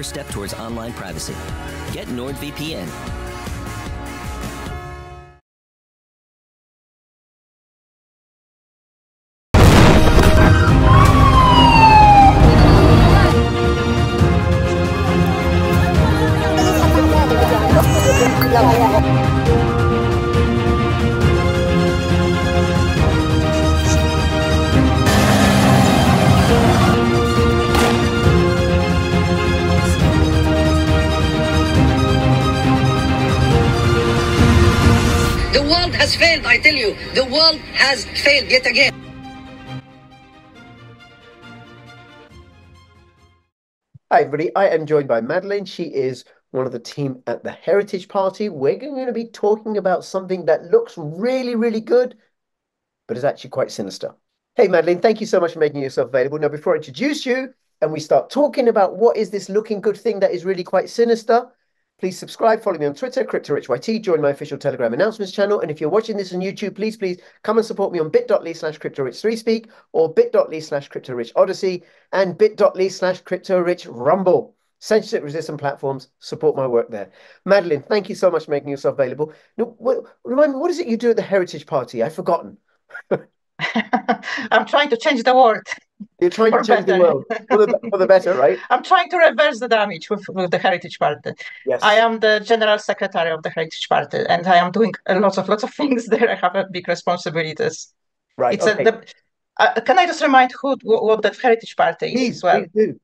first step towards online privacy. Get NordVPN. Has failed yet again. Hi, everybody. I am joined by Madeline. She is one of the team at the Heritage Party. We're going to be talking about something that looks really, really good, but is actually quite sinister. Hey, Madeline, thank you so much for making yourself available. Now, before I introduce you and we start talking about what is this looking good thing that is really quite sinister, please subscribe, follow me on Twitter, CryptoRichYT, join my official Telegram announcements channel. And if you're watching this on YouTube, please, please come and support me on bit.ly slash CryptoRich3Speak or bit.ly slash CryptoRichOdysee and bit.ly slash CryptoRichRumble. Censorship resistant platforms support my work there. Madeline, thank you so much for making yourself available. Now, what, remind me, what is it you do at the Heritage Party? I've forgotten. I'm trying to change the world. You're trying to For change the world for the, for the better, right? I'm trying to reverse the damage with, with the Heritage Party. Yes. I am the general secretary of the Heritage Party, and I am doing a lot of lots of things there. I have a big responsibilities. Right. It's okay. a, the, uh, can I just remind who what, the Heritage Party is Please, as well? please do.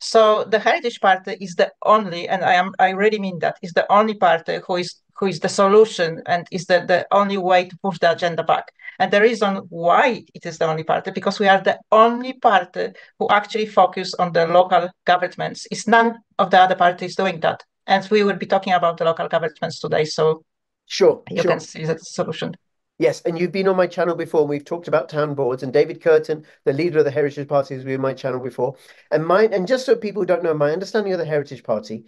So the Heritage Party is the only, and I am I really mean that, is the only party who is who is the solution and is the, the only way to push the agenda back. And the reason why it is the only party, because we are the only party who actually focus on the local governments. It's none of the other parties doing that. And we will be talking about the local governments today, so Sure, you sure. can see the solution. Yes, and you've been on my channel before, and we've talked about town boards. And David Kurten, the leader of the Heritage Party, has been on my channel before. And mine, and just so people don't know, my understanding of the Heritage Party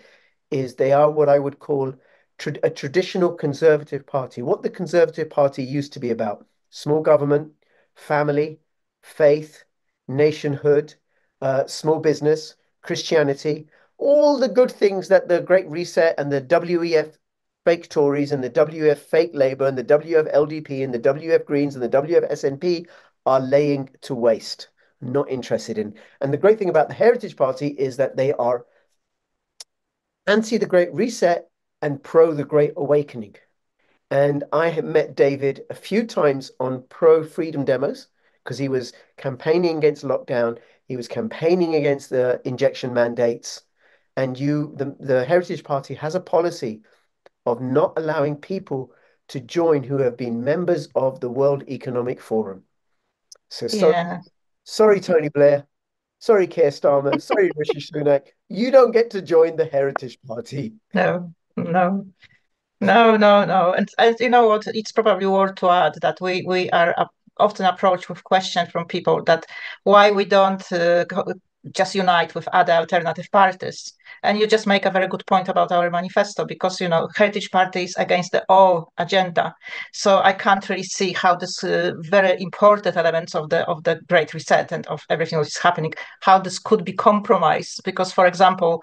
is they are what I would call tra a traditional conservative party. What the Conservative Party used to be about: small government, family, faith, nationhood, uh, small business, Christianity, all the good things that the Great Reset and the WEF fake Tories and the WF fake Labour and the WF LDP and the WF Greens and the WF SNP are laying to waste, not interested in. And the great thing about the Heritage Party is that they are anti the Great Reset and pro the Great Awakening. And I have met David a few times on pro freedom demos because he was campaigning against lockdown, he was campaigning against the injection mandates. And you, the, the Heritage Party has a policy of not allowing people to join who have been members of the World Economic Forum. So sorry, Yeah. sorry, Tony Blair. Sorry, Keir Starmer. Sorry, Rishi Sunak. You don't get to join the Heritage Party. No, no, no, no, no. And, and you know what? It's probably worth to add that we we are often approached with questions from people that why we don't uh, just unite with other alternative parties. And you just make a very good point about our manifesto because you know Heritage Party is against the all agenda. So I can't really see how this uh, very important elements of the of the Great Reset and of everything that is happening, how this could be compromised. Because, for example,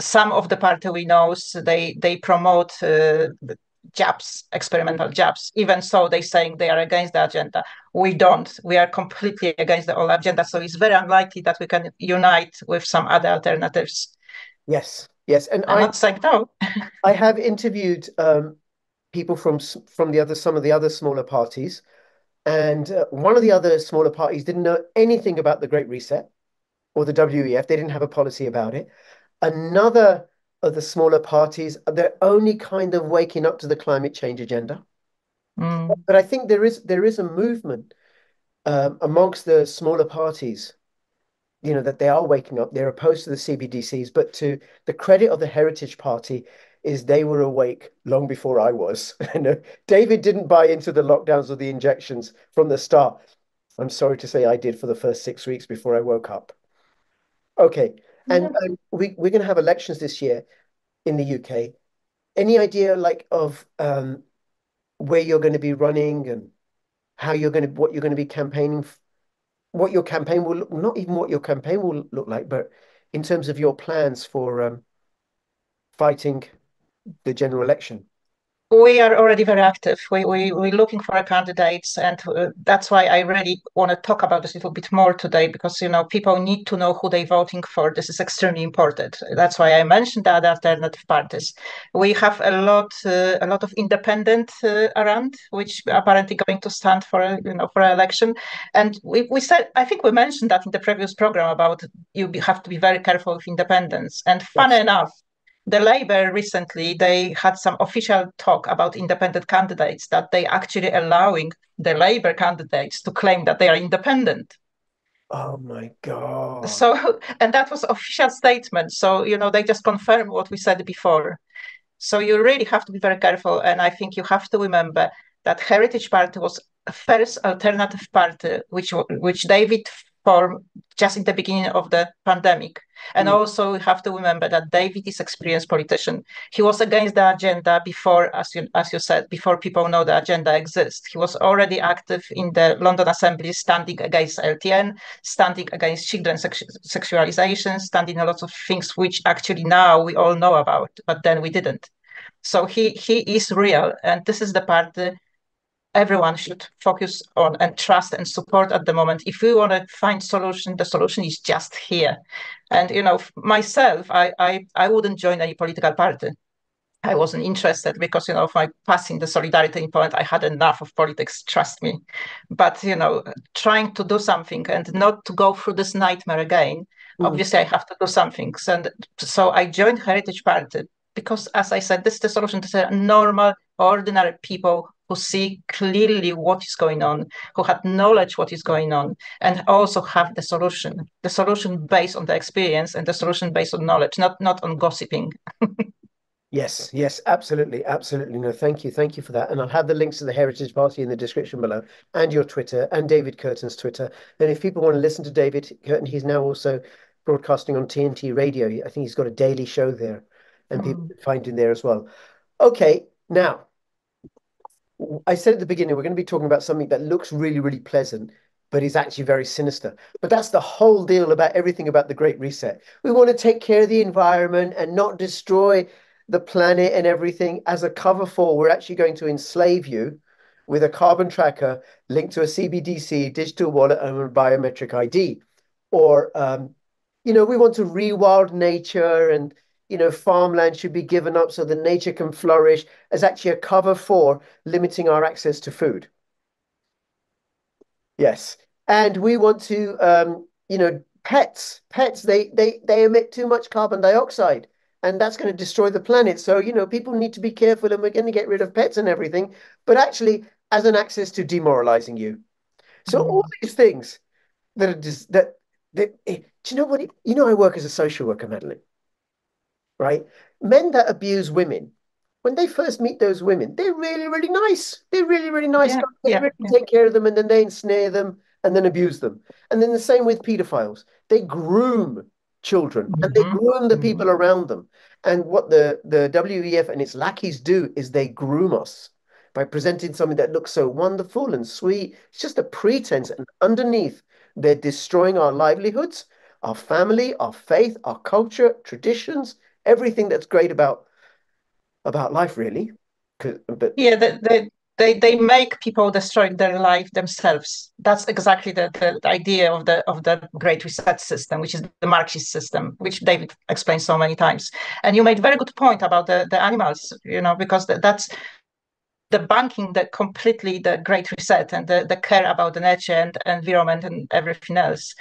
some of the party we know they they promote uh, jabs, experimental jabs. Even so, they saying they are against the agenda. We don't. We are completely against the whole agenda. So it's very unlikely that we can unite with some other alternatives. Yes, yes, and I'm I not saying no. I have interviewed um, people from from the other some of the other smaller parties, and uh, one of the other smaller parties didn't know anything about the Great Reset or the WEF. They didn't have a policy about it. Another of the smaller parties, they're only kind of waking up to the climate change agenda. Mm. But I think there is there is a movement um, amongst the smaller parties, you know, that they are waking up. They're opposed to the CBDCs, but to the credit of the Heritage Party is they were awake long before I was. Uh, David didn't buy into the lockdowns or the injections from the start. I'm sorry to say I did for the first six weeks before I woke up. Okay, and, and we we're going to have elections this year in the UK. Any idea like of um, where you're going to be running and how you're going to what you're going to be campaigning, f- what your campaign will look, not even what your campaign will look like, but in terms of your plans for um, fighting the general election? We are already very active. We, we, we're looking for candidates, and uh, that's why I really want to talk about this a little bit more today because you know people need to know who they're voting for. This is extremely important. That's why I mentioned the other alternative parties. We have a lot uh, a lot of independent uh, around, which apparently going to stand for you know for election. And we, we said I think we mentioned that in the previous program about you have to be very careful with independence. And fun yes. enough, the Labour recently they had some official talk about independent candidates that they actually allowing the Labour candidates to claim that they are independent. Oh my god! So and that was official statement. So you know they just confirm what we said before. So you really have to be very careful, and I think you have to remember that Heritage Party was first alternative party, which which David formed just in the beginning of the pandemic. And mm. also we have to remember that David is experienced politician. He was against the agenda before, as you as you said, before people know the agenda exists. He was already active in the London Assembly, standing against LTN, standing against children's sex- sexualization, standing a lot of things which actually now we all know about, but then we didn't. So he he is real, and this is the part everyone should focus on and trust and support at the moment. If we want to find solution, the solution is just here. And you know, myself, I I, I wouldn't join any political party. I wasn't interested because you know of my passing the solidarity in Poland, I had enough of politics. Trust me, but you know, trying to do something and not to go through this nightmare again. Mm. Obviously, I have to do something. And so I joined Heritage Party because, as I said, this is the solution to normal, ordinary people who see clearly what is going on, who had knowledge what is going on, and also have the solution. The solution based on the experience and the solution based on knowledge, not not on gossiping. Yes, yes, absolutely, absolutely. No, thank you, thank you for that. And I'll have the links to the Heritage Party in the description below, and your Twitter, and David Kurten's Twitter. And if people want to listen to David Kurten, he's now also broadcasting on TNT Radio. I think he's got a daily show there, and mm. people find him there as well. Okay, now I said at the beginning, we're going to be talking about something that looks really, really pleasant, but is actually very sinister. But that's the whole deal about everything about the Great Reset. We want to take care of the environment and not destroy the planet and everything. As a cover for, we're actually going to enslave you with a carbon tracker linked to a CBDC, digital wallet, and a biometric ID. Or, um, you know, we want to rewild nature and you know, farmland should be given up so that nature can flourish as actually a cover for limiting our access to food. Yes. And we want to, um, you know, pets, pets, they, they, they emit too much carbon dioxide and that's going to destroy the planet. So, you know, people need to be careful and we're going to get rid of pets and everything, but actually as an access to demoralizing you. So mm. all these things that are just, that, that, eh, do you know what? It, you know, I work as a social worker, Madeline right? Men that abuse women, when they first meet those women, they're really, really nice. They're really, really nice. Yeah, they yeah, really yeah. take care of them and then they ensnare them and then abuse them. And then the same with pedophiles. They groom children mm-hmm. and they mm-hmm. groom the mm-hmm. people around them. And what the, the WEF and its lackeys do is they groom us by presenting something that looks so wonderful and sweet. It's just a pretense. And underneath, they're destroying our livelihoods, our family, our faith, our culture, traditions, everything that's great about about life, really. But yeah, they, they they make people destroy their life themselves. That's exactly the, the, the, idea of the of the Great Reset system, which is the Marxist system, which David explained so many times. And you made very good point about the, the animals, you know, because that's the banking the completely the Great Reset and the, the care about the nature and environment and everything else.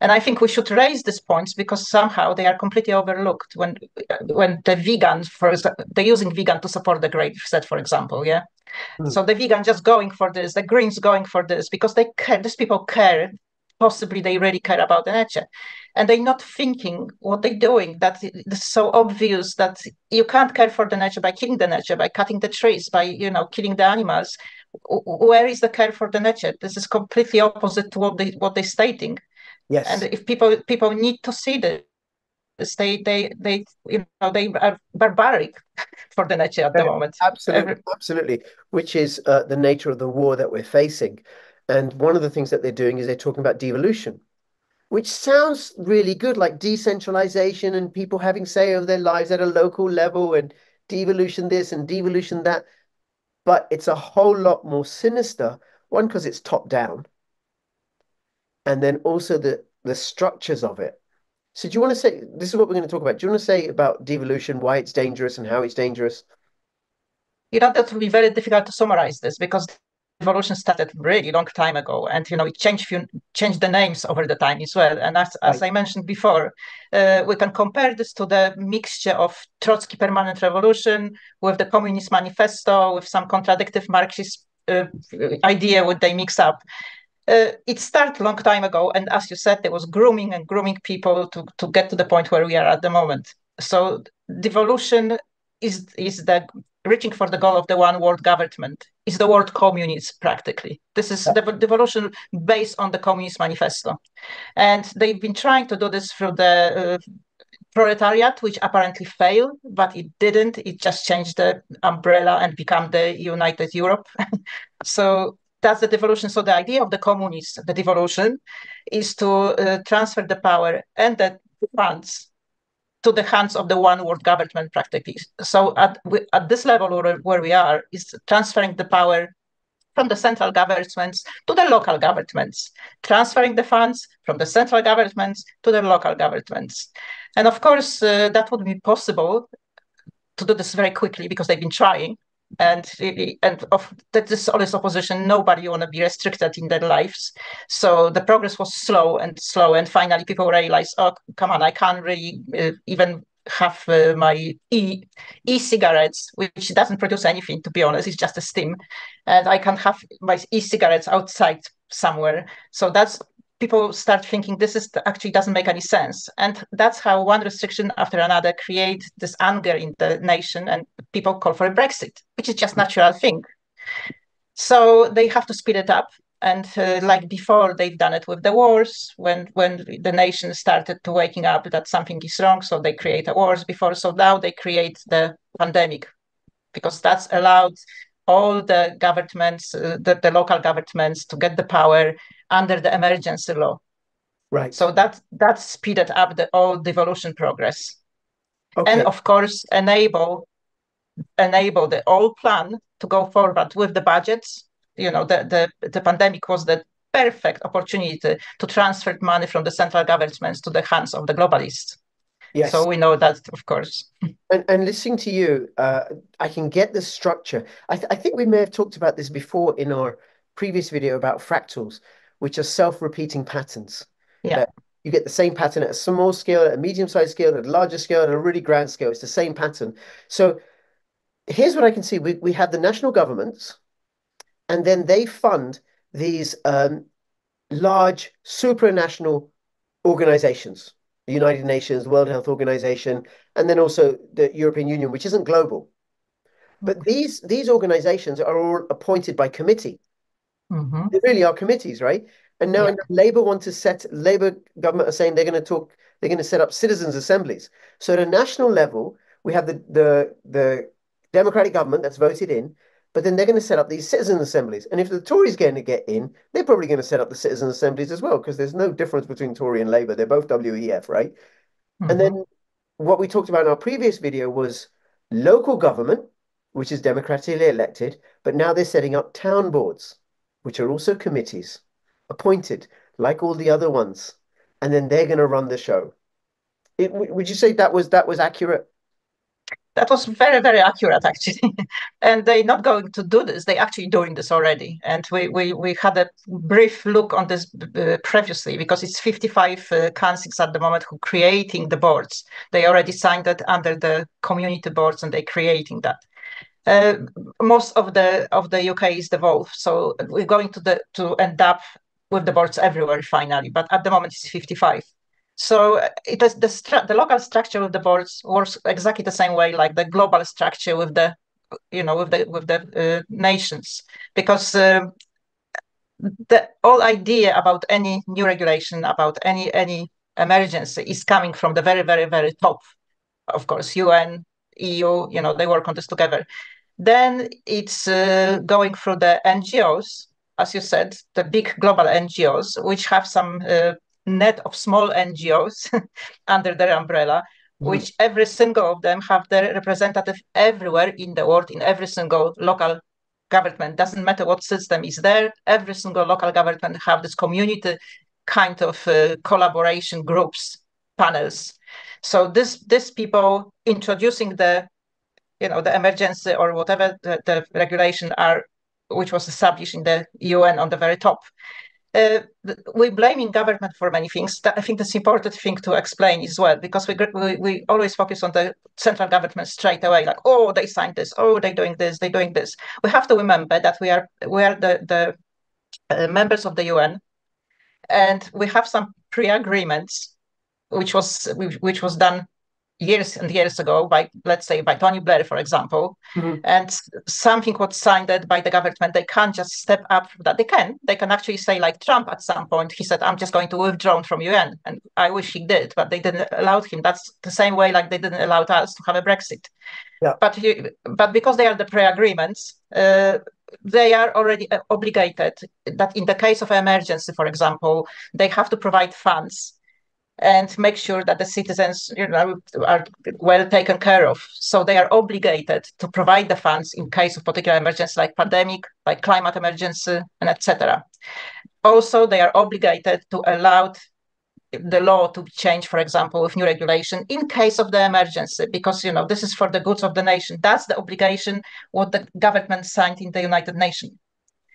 And I think we should raise these points because somehow they are completely overlooked when when the vegans, for example, they're using vegan to support the Great Reset, for example, yeah. Mm. So the vegan just going for this, the Greens going for this because they care. These people care. Possibly they really care about the nature, and they're not thinking what they're doing. That it's so obvious that you can't care for the nature by killing the nature, by cutting the trees, by you know killing the animals. Where is the care for the nature? This is completely opposite to what they what they're stating. Yes. And if people people need to see this, they they they you know they are barbaric for the nature at the moment. Absolutely, Every... absolutely. Which is uh, the nature of the war that we're facing. And one of the things that they're doing is they're talking about devolution, which sounds really good, like decentralization and people having say over their lives at a local level and devolution this and devolution that. But it's a whole lot more sinister. One, because it's top down, and then also the the structures of it. So do you want to say this is what we're going to talk about? Do you want to say about devolution, why it's dangerous and how it's dangerous? You know, that would be very difficult to summarize this because devolution started really long time ago and you know it changed few, changed the names over the time as well. And as, right. i mentioned before uh, we can compare this to the mixture of trotsky permanent revolution with the communist manifesto with some contradictive marxist uh, idea what they mix up. Uh, it started long time ago and as you said there was grooming and grooming people to, to get to the point where we are at the moment. So devolution is is the reaching for the goal of the one world government is the word communist practically. This is the devolution based on the communist manifesto. And they've been trying to do this through the uh, proletariat which apparently failed but it didn't. It just changed the umbrella and become the united europe. So that's the devolution. So the idea of the communists the devolution is to uh, transfer the power and the funds to the hands of the one world government practically. So at, at this level where, where we are is transferring the power from the central governments to the local governments, transferring the funds from the central governments to the local governments. And of course, uh, that would be possible to do this very quickly because they've been trying and and of that is always opposition. Nobody want to be restricted in their lives. So the progress was slow and slow. And finally people realized oh come on i can't really uh, even have uh, my e e-cigarettes which doesn't produce anything to be honest. It's just a steam. And i can have my e-cigarettes outside somewhere. So that's people start thinking this is actually doesn't make any sense. And that's how one restriction after another create this anger in the nation and people call for a brexit which is just natural thing. So they have to speed it up. And uh, like before they've done it with the wars when when the nation started to waking up that something is wrong so they create a wars before. So now they create the pandemic because that's allowed all the governments uh, the, the local governments to get the power under the emergency law. Right. So that that speeded up the all devolution progress. Okay. And of course enable enable the old plan to go forward with the budgets. You know, the the, the pandemic was the perfect opportunity to, to transfer money from the central governments to the hands of the globalists. Yes. So we know that, of course. And, and listening to you, uh, I can get the structure. I, th- I think we may have talked about this before in our previous video about fractals which are self-repeating patterns. Yeah. You get the same pattern at a small scale, at a medium-sized scale, at a larger scale, at a really grand scale. It's the same pattern. So here's what I can see. We, we have the national governments, and then they fund these um, large supranational organizations, the United Nations, World Health Organization, and then also the European Union, which isn't global. But these these organizations are all appointed by committee. Mm-hmm. They really are committees, right? And now yeah. Labour want to set Labour government are saying they're going to talk, they're going to set up citizens' assemblies. So at a national level, we have the the the Democratic government that's voted in, but then they're going to set up these citizen assemblies. And if the Tories are going to get in, they're probably going to set up the citizen assemblies as well, because there's no difference between Tory and Labour. They're both WEF, right? Mm-hmm. And then what we talked about in our previous video was local government, which is democratically elected, but now they're setting up town boards which are also committees appointed like all the other ones, and then they're going to run the show. It, would you say that was that was accurate? That was very very accurate actually, and they're not going to do this. They're actually doing this already, and we we we had a brief look on this uh, previously because it's 55 uh, councils at the moment who creating the boards. They already signed it under the community boards, and they're creating that. Uh, most of the of the UK is devolved, so we're going to the to end up with the boards everywhere finally. But at the moment, it's 55. So uh, it is the the local structure of the boards works exactly the same way like the global structure with the you know with the with the uh, nations. Because uh, the whole idea about any new regulation about any any emergency is coming from the very very very top. Of course un eu you know they work on this together. Then it's uh, going through the NGOs, as you said, the big global NGOs, which have some uh, net of small NGOs under their umbrella, mm. which every single of them have their representative everywhere in the world, in every single local government. Doesn't matter what system is there, every single local government have this community kind of uh, collaboration groups, panels. So this these people introducing the you know the emergency or whatever the, the regulation are which was established in the UN on the very top uh, we're blaming government for many things. I think that's important thing to explain as well, because we, we, we always focus on the central government straight away, like, oh, they signed this, oh, they're doing this, they're doing this. We have to remember that we are we are the the uh, members of the UN, and we have some pre-agreements, which was which was done years and years ago by let's say by tony blair for example. Mm-hmm. and something was signed by the government they can't just step up from that. They can. They can actually say like trump at some point he said i'm just going to withdraw from un and i wish he did but they didn't allow him. That's the same way like they didn't allow us to have a brexit. Yeah. but he, but because they are the pre-agreements uh, they are already uh, obligated that in the case of emergency for example they have to provide funds and make sure that the citizens you know are well taken care of. So they are obligated to provide the funds in case of particular emergency like pandemic like climate emergency and etc also they are obligated to allow the law to change for example with new regulation in case of the emergency because you know this is for the goods of the nation. That's the obligation what the government signed in the united nations.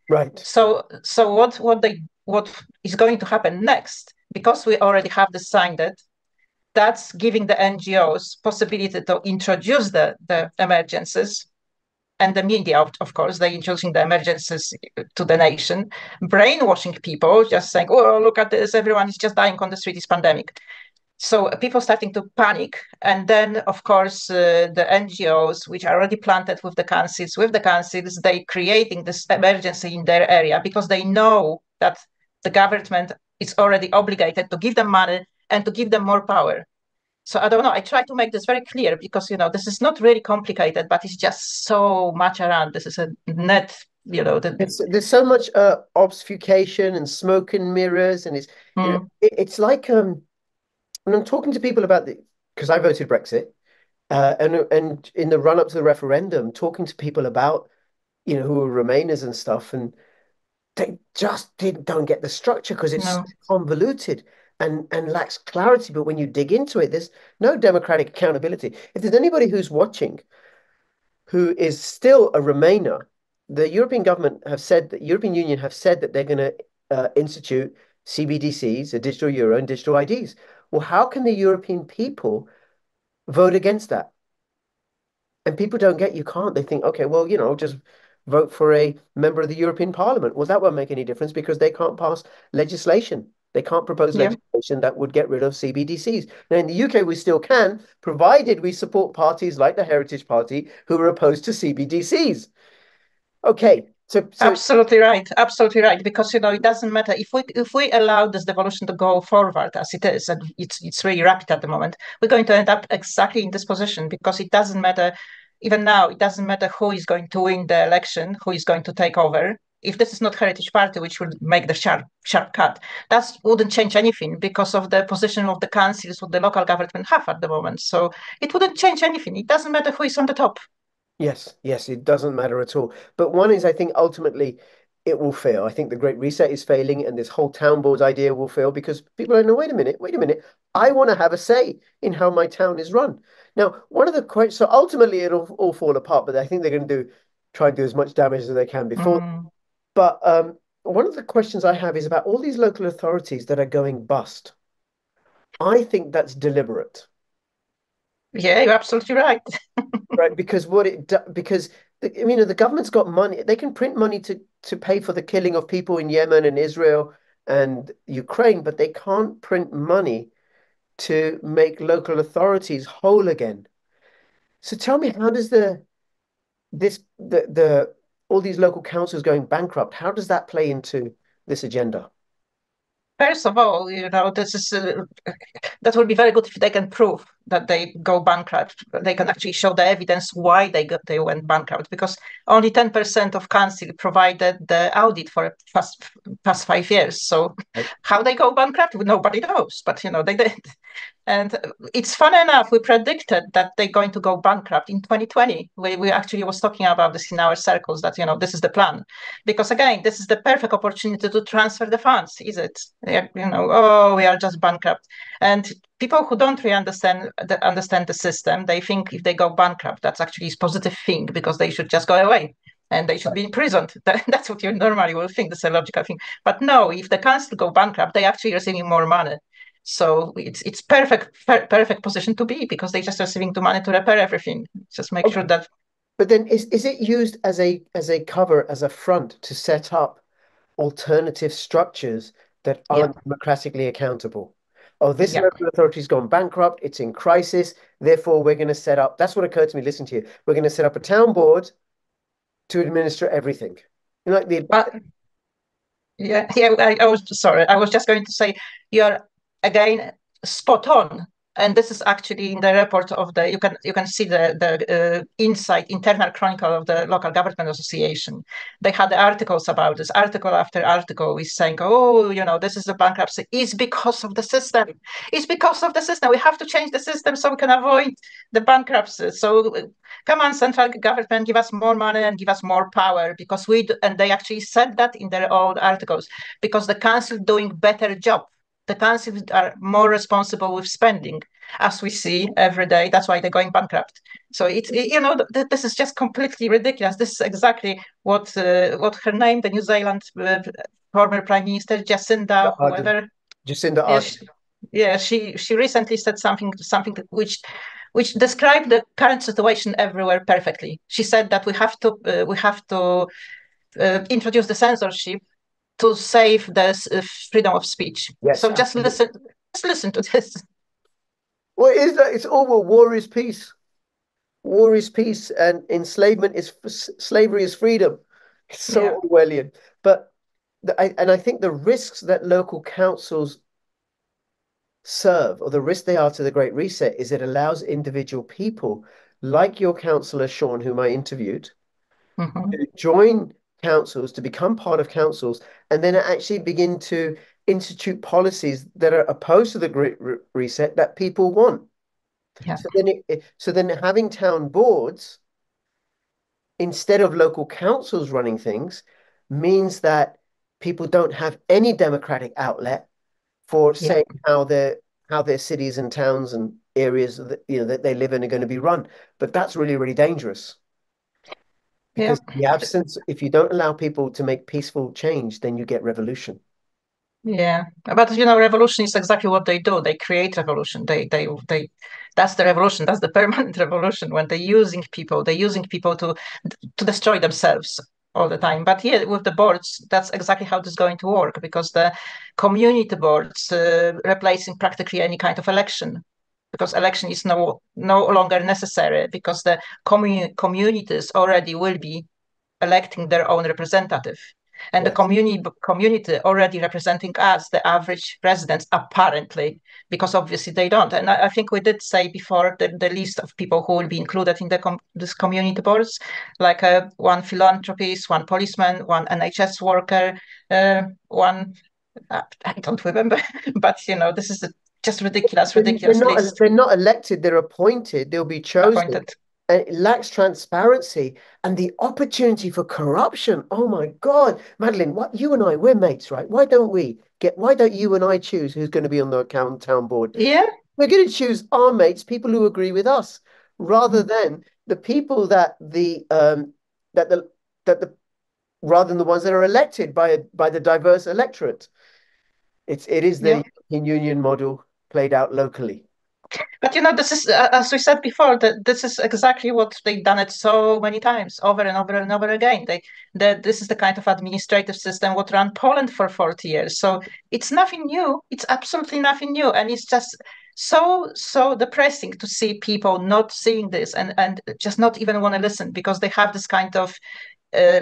Right. So so what what they what is going to happen next because we already have decided that's giving the NGOs possibility to introduce the, the emergencies and the media, of, of course, they're introducing the emergencies to the nation, brainwashing people, just saying, oh, look at this, everyone is just dying on the street, it's pandemic. So people starting to panic. And then, of course, uh, the NGOs, which are already planted with the councils, with the councils, they creating this emergency in their area because they know that the government is already obligated to give them money and to give them more power. So I don't know. I try to make this very clear because you know this is not really complicated, but it's just so much around. This is a net, you know. The... there's so much uh, obfuscation and smoke and mirrors, and it's mm. you know, hmm. it, it's like um when I'm talking to people about the because I voted Brexit, uh, and and in the run up to the referendum, talking to people about you know who are Remainers and stuff, and they just did, don't get the structure because it's no. convoluted and, and lacks clarity. But when you dig into it, there's no democratic accountability. If there's anybody who's watching who is still a Remainer, the European government have said that European Union have said that they're going to uh, institute CBDCs, a digital euro, and digital IDs. Well, how can the European people vote against that? And people don't get you can't. They think, okay, well, you know, just vote for a member of the European Parliament. Well, that won't make any difference because they can't pass legislation. They can't propose yeah. legislation that would get rid of CBDCs. Now, in the UK, we still can, provided we support parties like the Heritage Party who are opposed to CBDCs. Okay, so, so, absolutely right, absolutely right. Because you know it doesn't matter if we if we allow this devolution to go forward as it is, and it's it's really rapid at the moment, we're going to end up exactly in this position because it doesn't matter even now, it doesn't matter who is going to win the election, who is going to take over. If this is not Heritage Party, which would make the sharp sharp cut, that wouldn't change anything because of the position of the councils what the local government have at the moment. So it wouldn't change anything. It doesn't matter who is on the top. Yes, yes, it doesn't matter at all. But one is, I think, ultimately it will fail. I think the Great Reset is failing, and this whole town boards idea will fail because people are no, wait a minute, wait a minute. I want to have a say in how my town is run. Now, one of the questions, so ultimately it'll all fall apart, but I think they're going to do try and do as much damage as they can before. Mm. But um, one of the questions I have is about all these local authorities that are going bust. I think that's deliberate. Yeah, you're absolutely right. right, because what it because the, you know the government's got money; they can print money to to pay for the killing of people in Yemen and Israel and Ukraine, but they can't print money to make local authorities whole again. So tell me, how does the this the the all these local councils going bankrupt? How does that play into this agenda? First of all, you know, this is uh, that would be very good if they can prove that they go bankrupt. They can actually show the evidence why they got, they went bankrupt because only 10% of council provided the audit for past, past five years. So how they go bankrupt, nobody knows, but you know, they did. And it's fun enough, we predicted that they're going to go bankrupt in 2020. We, we actually was talking about this in our circles that, you know, this is the plan. Because again, this is the perfect opportunity to transfer the funds, is it? You know, oh, we are just bankrupt. And people who don't really understand the, understand the system, they think if they go bankrupt, that's actually a positive thing because they should just go away and they should be imprisoned. that's what you normally will think. That's a logical thing. But no, if the council go bankrupt, they actually receiving more money. So it's it's perfect per, perfect position to be because they just receiving the money to repair everything. Just make okay. sure that. But then, is is it used as a as a cover as a front to set up alternative structures that aren't yeah. democratically accountable? Oh, this yeah. local authority's gone bankrupt. It's in crisis. Therefore, we're going to set up. That's what occurred to me. Listen to you. We're going to set up a town board to administer everything. You know, like the. But, yeah, yeah. I, I was sorry. I was just going to say you're again spot on and this is actually in the report of the you can you can see the the uh, insight internal chronicle of the local government association. They had articles about this. Article after article is saying oh you know this is a bankruptcy. Is because of the system. It's because of the system. We have to change the system so we can avoid the bankruptcy. So come on central government give us more money and give us more power because we do, and they actually said that in their own articles because the council doing better job the councils are more responsible with spending, as we see every day. That's why they're going bankrupt. So it's you know th- this is just completely ridiculous. This is exactly what uh, what her name, the New Zealand uh, former Prime Minister Jacinda, whoever. Jacinda yeah, she, yeah, she she recently said something something which which described the current situation everywhere perfectly. She said that we have to uh, we have to uh, introduce the censorship to save the uh, freedom of speech. Yes, so just absolutely. listen, just listen to this. Well, is that it's all well, war is peace. War is peace, and enslavement is slavery is freedom. It's so yeah. Orwellian. But the, I, and I think the risks that local councils serve, or the risk they are to the Great Reset, is it allows individual people, like your councillor Sean, whom I interviewed, mm-hmm. to join councils, to become part of councils, and then actually begin to institute policies that are opposed to the Great Reset that people want. Yeah. So then, it, so then having town boards instead of local councils running things means that people don't have any democratic outlet for yeah. saying how their how their cities and towns and areas that you know that they live in are going to be run. But that's really really dangerous. Because yeah. the absence, if you don't allow people to make peaceful change, then you get revolution. Yeah, but you know, revolution is exactly what they do. They create revolution. They, they, they. That's the revolution. That's the permanent revolution when they're using people. They're using people to, to destroy themselves all the time. But yeah, with the boards, that's exactly how this is going to work because the community boards uh, replacing practically any kind of election because election is no no longer necessary because the commun- communities already will be electing their own representative and yes. the community community already representing us the average residents apparently because obviously they don't and i, I think we did say before the, the list of people who will be included in the com- this community boards like uh, one philanthropist one policeman one nhs worker uh, one uh, I don't remember, but you know, this is the just ridiculous, ridiculous. They're not, they're not, elected; they're appointed. They'll be chosen. Appointed. And it lacks transparency and the opportunity for corruption. Oh my God, Madeline, what you and I, we're mates, right? Why don't we get? Why don't you and I choose who's going to be on the town board? Yeah, we're going to choose our mates, people who agree with us, rather than the people that the um that the that the rather than the ones that are elected by by the diverse electorate. It's it is the yeah. European Union model played out locally. But you know, this is uh, as we said before that this is exactly what they've done it so many times, over and over and over again. They that this is the kind of administrative system what ran Poland for forty years. So it's nothing new. It's absolutely nothing new, and it's just so so depressing to see people not seeing this and and just not even want to listen because they have this kind of uh,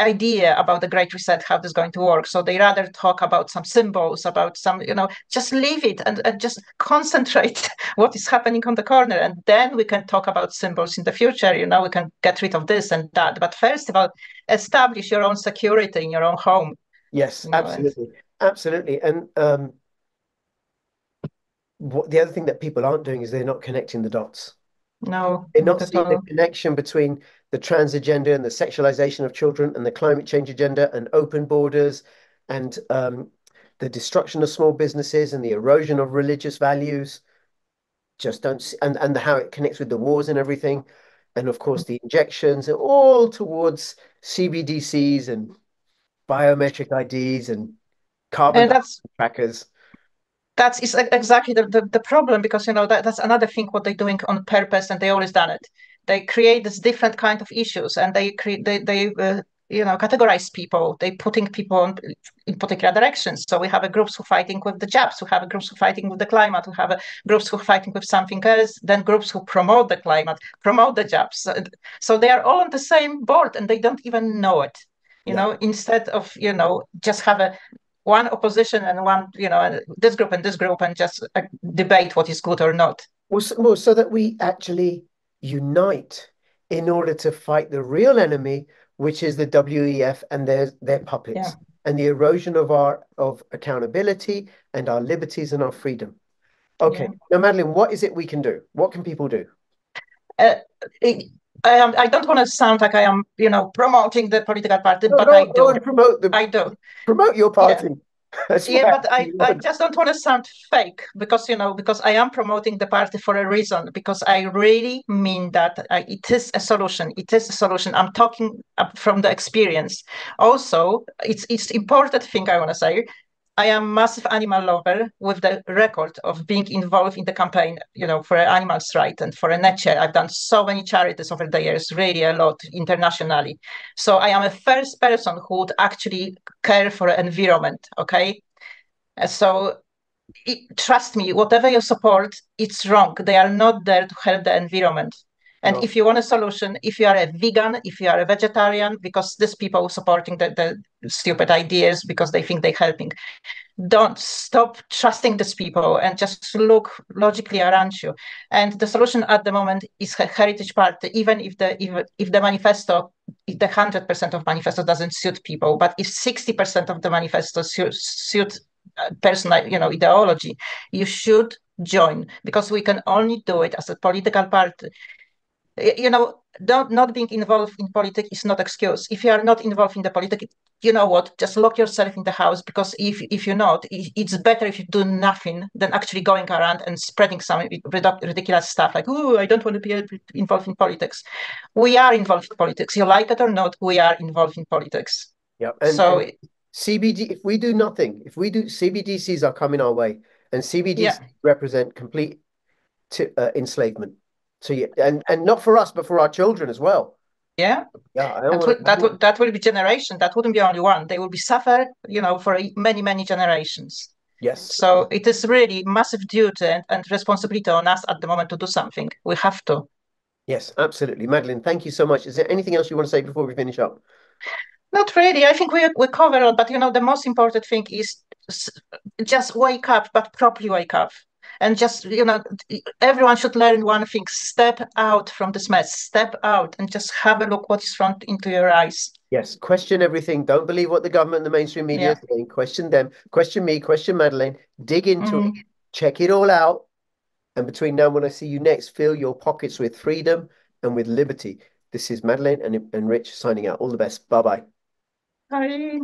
idea about the great reset how this is going to work. So they rather talk about some symbols about some you know just leave it and, and just concentrate what is happening on the corner. And then we can talk about symbols in the future. You know we can get rid of this and that. But first of all establish your own security in your own home. Yes absolutely know, absolutely. And um what the other thing that people aren't doing is they're not connecting the dots no, they're not seeing the connection between the trans agenda and the sexualization of children and the climate change agenda and open borders and um, the destruction of small businesses and the erosion of religious values. Just don't see, and and the, how it connects with the wars and everything, and of course the injections are all towards CBDCs and biometric IDs and carbon and trackers that's is exactly the, the, the, problem because you know that, that's another thing what they're doing on purpose and they always done it. They create this different kind of issues and they create they, they uh, you know categorize people. They putting people on, in particular directions. So we have a groups who fighting with the jobs we have a groups who fighting with the climate we have a groups who fighting with something else then groups who promote the climate promote the jobs so they are all on the same board and they don't even know it. You yeah. know instead of you know just have a one opposition and one, you know, this group and this group, and just uh, debate what is good or not. Well so, well, so that we actually unite in order to fight the real enemy, which is the WEF and their their puppets, yeah. and the erosion of our of accountability and our liberties and our freedom. Okay, yeah. now Madeline, what is it we can do? What can people do? Uh, it, I, am, I don't want to sound like I am, you know, promoting the political party, no, but no, I do. Promote the, I do. Promote your party. Yeah. yeah, but I, I just don't want to sound fake because you know because I am promoting the party for a reason because I really mean that I, it is a solution. It is a solution. I'm talking from the experience. Also, it's it's important thing I want to say I am a massive animal lover with the record of being involved in the campaign, you know, for animals' right and for a nature. I've done so many charities over the years, really a lot internationally. So I am a first person who would actually care for environment. Okay, so it, trust me, whatever you support, it's wrong. They are not there to help the environment. And no. if you want a solution, if you are a vegan, if you are a vegetarian, because these people are supporting the, the stupid ideas because they think they're helping, don't stop trusting these people and just look logically around you. And the solution at the moment is a heritage party, even if the if, if the manifesto, if the hundred percent of manifesto doesn't suit people, but if sixty percent of the manifesto suit, suit uh, personal, you know, ideology, you should join because we can only do it as a political party you know, don't, not being involved in politics is not excuse. If you are not involved in the politics, you know what? Just lock yourself in the house because if if you're not, it's better if you do nothing than actually going around and spreading some ridiculous stuff like, "Oh, I don't want to be involved in politics." We are involved in politics. You like it or not, we are involved in politics. Yeah. And, so and CBD, if we do nothing, if we do CBDCs are coming our way, and CBDCs yeah. represent complete to, uh, enslavement so yeah, and and not for us, but for our children as well. Yeah, yeah. That would, that would that will be generation. That wouldn't be only one. They will be suffer, you know, for many many generations. Yes. So it is really massive duty and, and responsibility on us at the moment to do something. We have to. Yes, absolutely, Madeline. Thank you so much. Is there anything else you want to say before we finish up? Not really. I think we we covered it, but you know, the most important thing is just wake up, but properly wake up and just you know everyone should learn one thing. Step out from this mess. Step out and just have a look what is front into your eyes. Yes question everything. Don't believe what the government and the mainstream media yeah. is saying. Question them. Question me. Question madeline dig into mm-hmm. it. Check it all out. And between now and when i see you next fill your pockets with freedom and with liberty. This is madeline and, and rich signing out. All the best. Bye bye bye